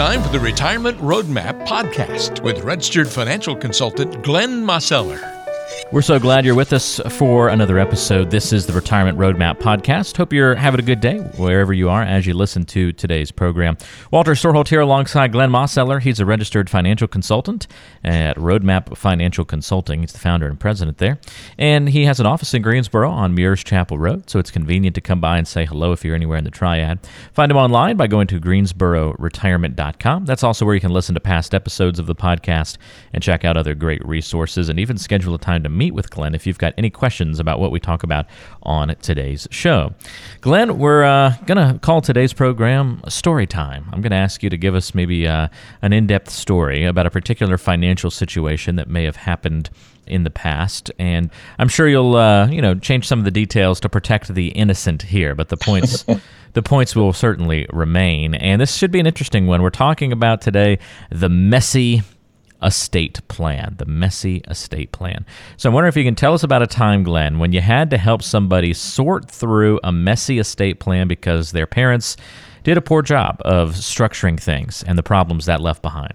time for the Retirement Roadmap podcast with registered financial consultant Glenn Mosseller. We're so glad you're with us for another episode. This is the Retirement Roadmap Podcast. Hope you're having a good day wherever you are as you listen to today's program. Walter Storholt here alongside Glenn Mosseller. He's a registered financial consultant at Roadmap Financial Consulting. He's the founder and president there. And he has an office in Greensboro on Muirs Chapel Road, so it's convenient to come by and say hello if you're anywhere in the triad. Find him online by going to greensbororetirement.com. That's also where you can listen to past episodes of the podcast and check out other great resources and even schedule a time to meet with Glenn if you've got any questions about what we talk about on today's show. Glenn, we're uh, going to call today's program Story Time. I'm going to ask you to give us maybe uh, an in depth story about a particular financial situation that may have happened in the past, and I'm sure you'll uh, you know change some of the details to protect the innocent here, but the points. the points will certainly remain. And this should be an interesting one. We're talking about today the messy estate plan, the messy estate plan. So I wonder if you can tell us about a time, Glenn, when you had to help somebody sort through a messy estate plan because their parents did a poor job of structuring things and the problems that left behind.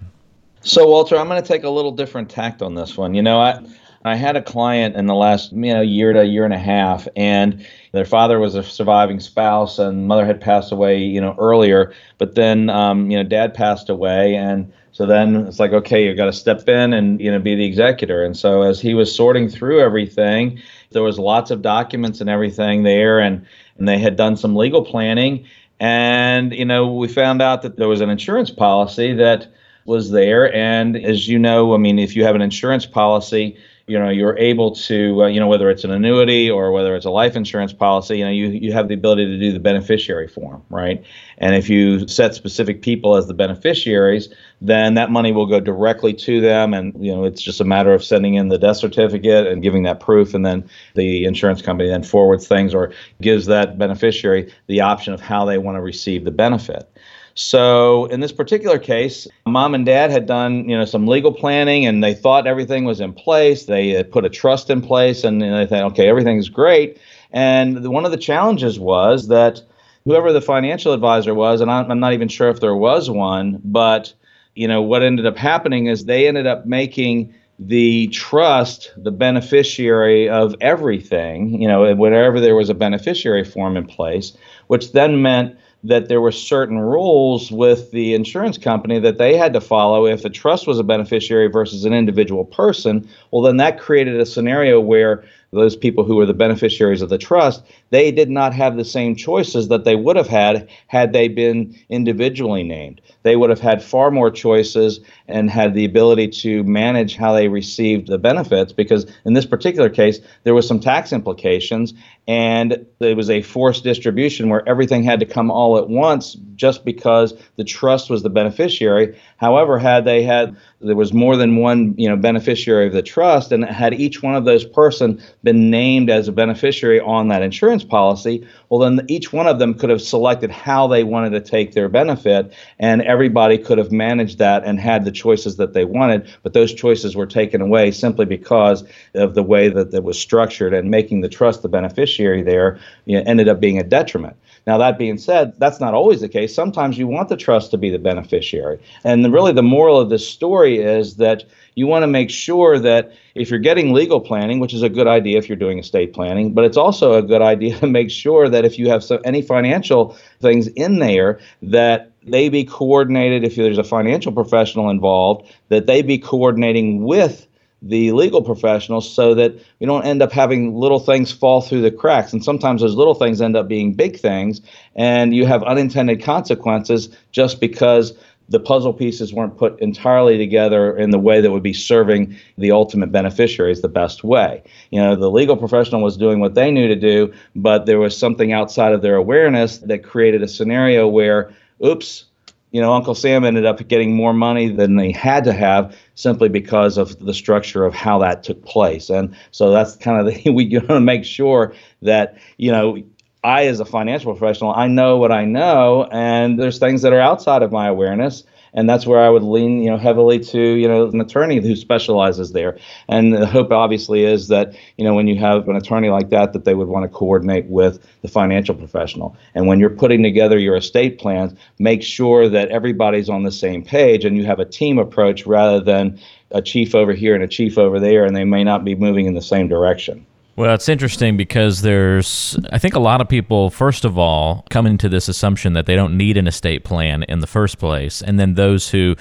So, Walter, I'm going to take a little different tact on this one. You know, I I had a client in the last you know year to year and a half, and their father was a surviving spouse, and mother had passed away you know earlier, but then um, you know dad passed away, and so then it's like, okay, you've got to step in and you know be the executor. And so as he was sorting through everything, there was lots of documents and everything there, and and they had done some legal planning, and you know we found out that there was an insurance policy that was there, and as you know, I mean, if you have an insurance policy you know you're able to uh, you know whether it's an annuity or whether it's a life insurance policy you know you, you have the ability to do the beneficiary form right? And if you set specific people as the beneficiaries then that money will go directly to them. And you know it's just a matter of sending in the death certificate and giving that proof. And then the insurance company then forwards things or gives that beneficiary the option of how they want to receive the benefit so in this particular case, mom and dad had done, you know, some legal planning and they thought everything was in place. They put a trust in place and they thought, okay, everything's great. And one of the challenges was that whoever the financial advisor was, and I'm not even sure if there was one, but you know what ended up happening is they ended up making the trust the beneficiary of everything, you know, whenever there was a beneficiary form in place, which then meant that there were certain rules with the insurance company that they had to follow if the trust was a beneficiary versus an individual person. Well then that created a scenario where those people who were the beneficiaries of the trust, they did not have the same choices that they would have had had they been individually named. They would have had far more choices and had the ability to manage how they received the benefits because in this particular case, there was some tax implications and it was a forced distribution where everything had to come all at once just because the trust was the beneficiary. However, had they had there was more than one you know beneficiary of the trust and had each one of those person been named as a beneficiary on that insurance policy well then each one of them could have selected how they wanted to take their benefit and everybody could have managed that and had the choices that they wanted but those choices were taken away simply because of the way that it was structured and making the trust the beneficiary there you know, ended up being a detriment now, that being said, that's not always the case. Sometimes you want the trust to be the beneficiary. And the, really, the moral of this story is that you want to make sure that if you're getting legal planning, which is a good idea if you're doing estate planning, but it's also a good idea to make sure that if you have some, any financial things in there, that they be coordinated. If there's a financial professional involved, that they be coordinating with the legal professionals so that we don't end up having little things fall through the cracks. And sometimes those little things end up being big things, and you have unintended consequences just because the puzzle pieces weren't put entirely together in the way that would be serving the ultimate beneficiaries the best way. You know, the legal professional was doing what they knew to do, but there was something outside of their awareness that created a scenario where, oops, you know, Uncle Sam ended up getting more money than they had to have simply because of the structure of how that took place. And so that's kind of the we want to make sure that you know I as a financial professional I know what I know, and there's things that are outside of my awareness. and that's where I would lean, you know, heavily to, you know, an attorney who specializes there. And the hope obviously is that, you know, when you have an attorney like that, that they would want to coordinate with the financial professional. And when you're putting together your estate plans, make sure that everybody's on the same page and you have a team approach rather than a chief over here and a chief over there, and they may not be moving in the same direction. Well, it's interesting because there's, I think a lot of people, first of all, come into this assumption that they don't need an estate plan in the first place. And then those who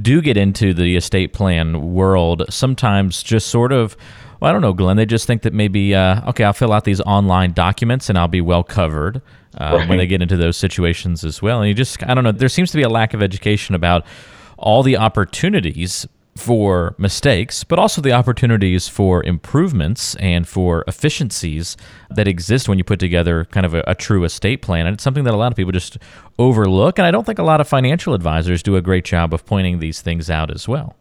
do get into the estate plan world sometimes just sort of, well, I don't know, Glenn, they just think that maybe, uh, okay, I'll fill out these online documents and I'll be well covered uh, right. when they get into those situations as well. And you just, I don't know, there seems to be a lack of education about all the opportunities for mistakes, but also the opportunities for improvements and for efficiencies that exist when you put together kind of a, a, true estate plan. And it's something that a lot of people just overlook. And I don't think a lot of financial advisors do a great job of pointing these things out as well.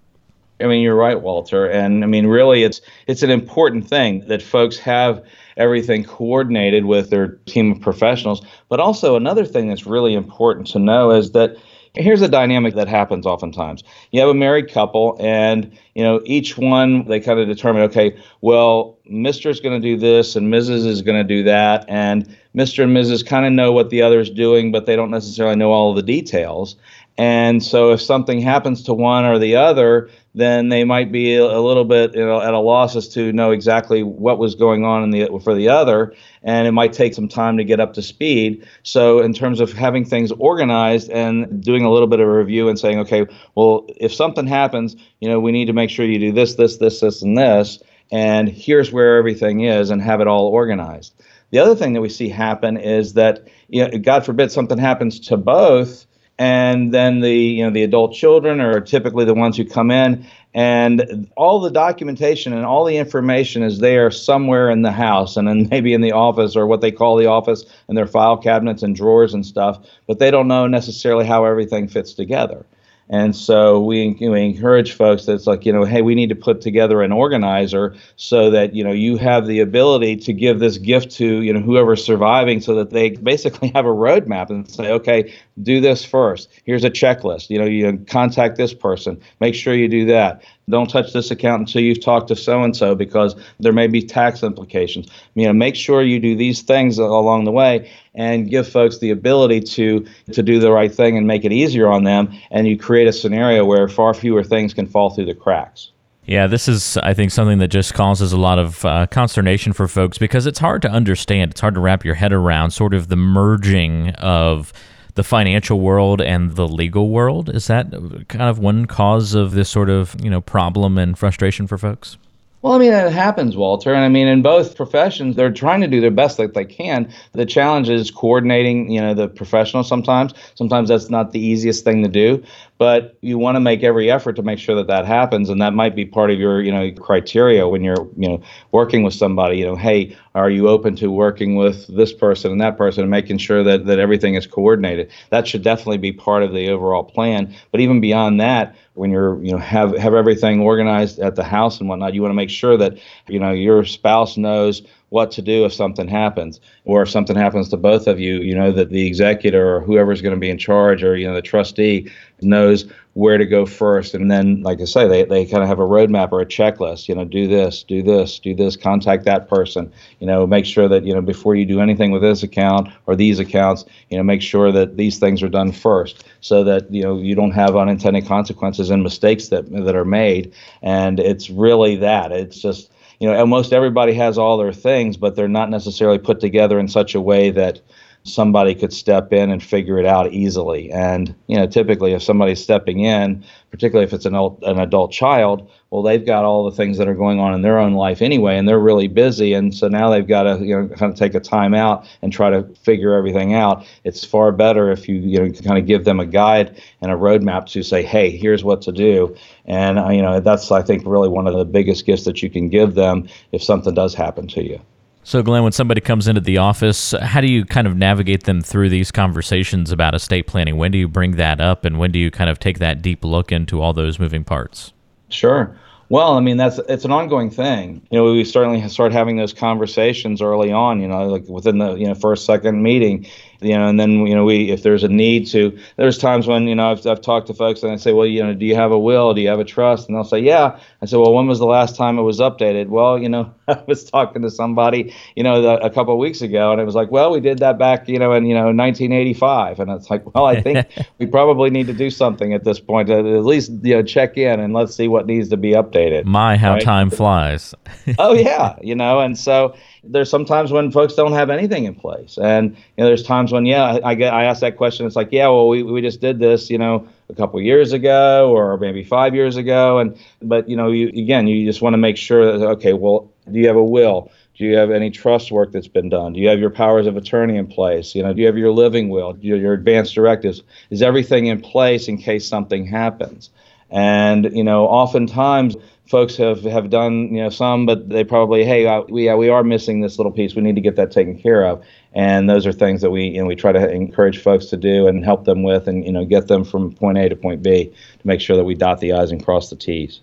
I mean, you're right, Walter. And I mean, really, it's it's an important thing that folks have everything coordinated with their team of professionals. But also, another thing that's really important to know is that Here's a dynamic that happens oftentimes. You have a married couple, and you know each one they kind of determine, okay, well, Mister is going to do this, and Mrs. is going to do that, and Mr. and Mrs. kind of know what the other is doing, but they don't necessarily know all the details. And so if something happens to one or the other, then they might be a little bit you know, at a loss as to know exactly what was going on in the for the other, and it might take some time to get up to speed. So in terms of having things organized and doing a little bit of a review and saying, okay, well, if something happens, you know, we need to make sure you do this, this, this, this, and this, and here's where everything is, and have it all organized. The other thing that we see happen is that, you know, God forbid something happens to both and then the you know the adult children are typically the ones who come in and all the documentation and all the information is there somewhere in the house and then maybe in the office or what they call the office and their file cabinets and drawers and stuff but they don't know necessarily how everything fits together and so we, we encourage folks that's like, you know, hey, we need to put together an organizer so that, you know, you have the ability to give this gift to, you know, whoever's surviving so that they basically have a roadmap and say, okay, do this first. Here's a checklist. You know, you contact this person. Make sure you do that. Don't touch this account until you've talked to so and so because there may be tax implications. You know, make sure you do these things along the way and give folks the ability to to do the right thing and make it easier on them. And you create a scenario where far fewer things can fall through the cracks. Yeah, this is, I think, something that just causes a lot of uh, consternation for folks because it's hard to understand. It's hard to wrap your head around sort of the merging of the financial world and the legal world. Is that kind of one cause of this sort of you know problem and frustration for folks? Well, I mean, it happens, Walter. And I mean, in both professions, they're trying to do their best that they can. The challenge is coordinating, you know, the professionals sometimes. Sometimes that's not the easiest thing to do, but you want to make every effort to make sure that that happens. And that might be part of your, you know, criteria when you're, you know, working with somebody, you know, hey, are you open to working with this person and that person and making sure that, that everything is coordinated? That should definitely be part of the overall plan. But even beyond that, when you're you know have have everything organized at the house and whatnot you want to make sure that you know your spouse knows what to do if something happens or if something happens to both of you you know that the executor or whoever's going to be in charge or you know the trustee knows where to go first. And then like i say they, they kind of have a roadmap or a checklist you know do this do this do this contact that person. You know make sure that you know before you do anything with this account or these accounts you know make sure that these things are done first so that you know you don't have unintended consequences and mistakes that that are made. And it's really that. It's just you know, almost everybody has all their things, but they're not necessarily put together in such a way that somebody could step in and figure it out easily. And you know, typically, if somebody's stepping in, particularly if it's an adult, an adult child, well, they've got all the things that are going on in their own life anyway, and they're really busy. And so now they've got to you know kind of take a time out and try to figure everything out. It's far better if you you know kind of give them a guide and a roadmap to say, hey, here's what to do. And uh, you know, that's I think really one of the biggest gifts that you can give them if something does happen to you. So, Glenn, when somebody comes into the office, how do you kind of navigate them through these conversations about estate planning? When do you bring that up, and when do you kind of take that deep look into all those moving parts? Sure. Well, I mean that's it's an ongoing thing. You know, we certainly start having those conversations early on. You know, like within the you know first second meeting, you know, and then you know we if there's a need to, there's times when you know I've I've talked to folks and I say, well, you know, do you have a will? Do you have a trust? And they'll say, yeah. I say, well, when was the last time it was updated? Well, you know, I was talking to somebody, you know, the, a couple of weeks ago, and it was like, well, we did that back, you know, in you know 1985, and it's like, well, I think we probably need to do something at this point, at least you know, check in and let's see what needs to be updated. My, how right? time flies. oh yeah, you know, and so there's sometimes when folks don't have anything in place, and you know, there's times when yeah, I, I get I ask that question. It's like yeah, well, we we just did this, you know, a couple years ago or maybe five years ago, and but you know, you again, you just want to make sure that okay, well, do you have a will? Do you have any trust work that's been done? Do you have your powers of attorney in place? You know, do you have your living will, your, your advance directives? Is everything in place in case something happens? And you know, oftentimes folks have, have done you know some, but they probably hey uh, we yeah, we are missing this little piece. We need to get that taken care of. And those are things that we you know we try to encourage folks to do and help them with, and you know get them from point A to point B to make sure that we dot the i's and cross the t's.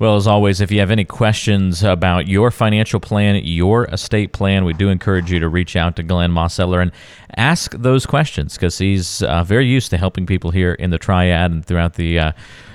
Well, as always, if you have any questions about your financial plan, your estate plan, we do encourage you to reach out to Glenn Mosseller and ask those questions because he's uh, very used to helping people here in the Triad and throughout the uh,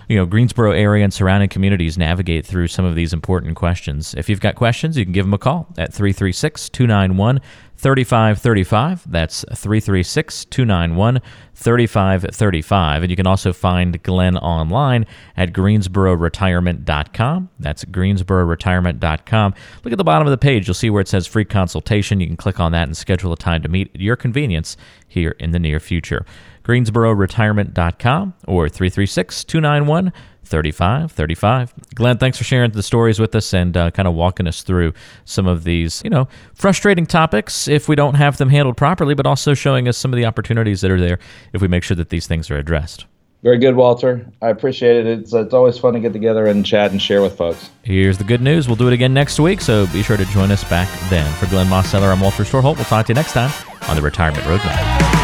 you know Greensboro area and surrounding communities navigate through some of these important questions. If you've got questions, you can give him a call at 336 291 3535. That's 336 291 3535. And you can also find Glenn online at greensbororetirement.com. That's greensbororetirement.com. Look at the bottom of the page. You'll see where it says free consultation. You can click on that and schedule a time to meet at your convenience here in the near future. greensbororetirement.com or 336 291 35 35 glenn thanks for sharing the stories with us and uh, kind of walking us through some of these you know frustrating topics if we don't have them handled properly but also showing us some of the opportunities that are there if we make sure that these things are addressed. Very good walter. I appreciate it. It's, it's always fun to get together and chat and share with folks. Here's the good news. We'll do it again next week so be sure to join us back then. For glenn mosseller i'm walter storholt. We'll talk to you next time on the retirement roadmap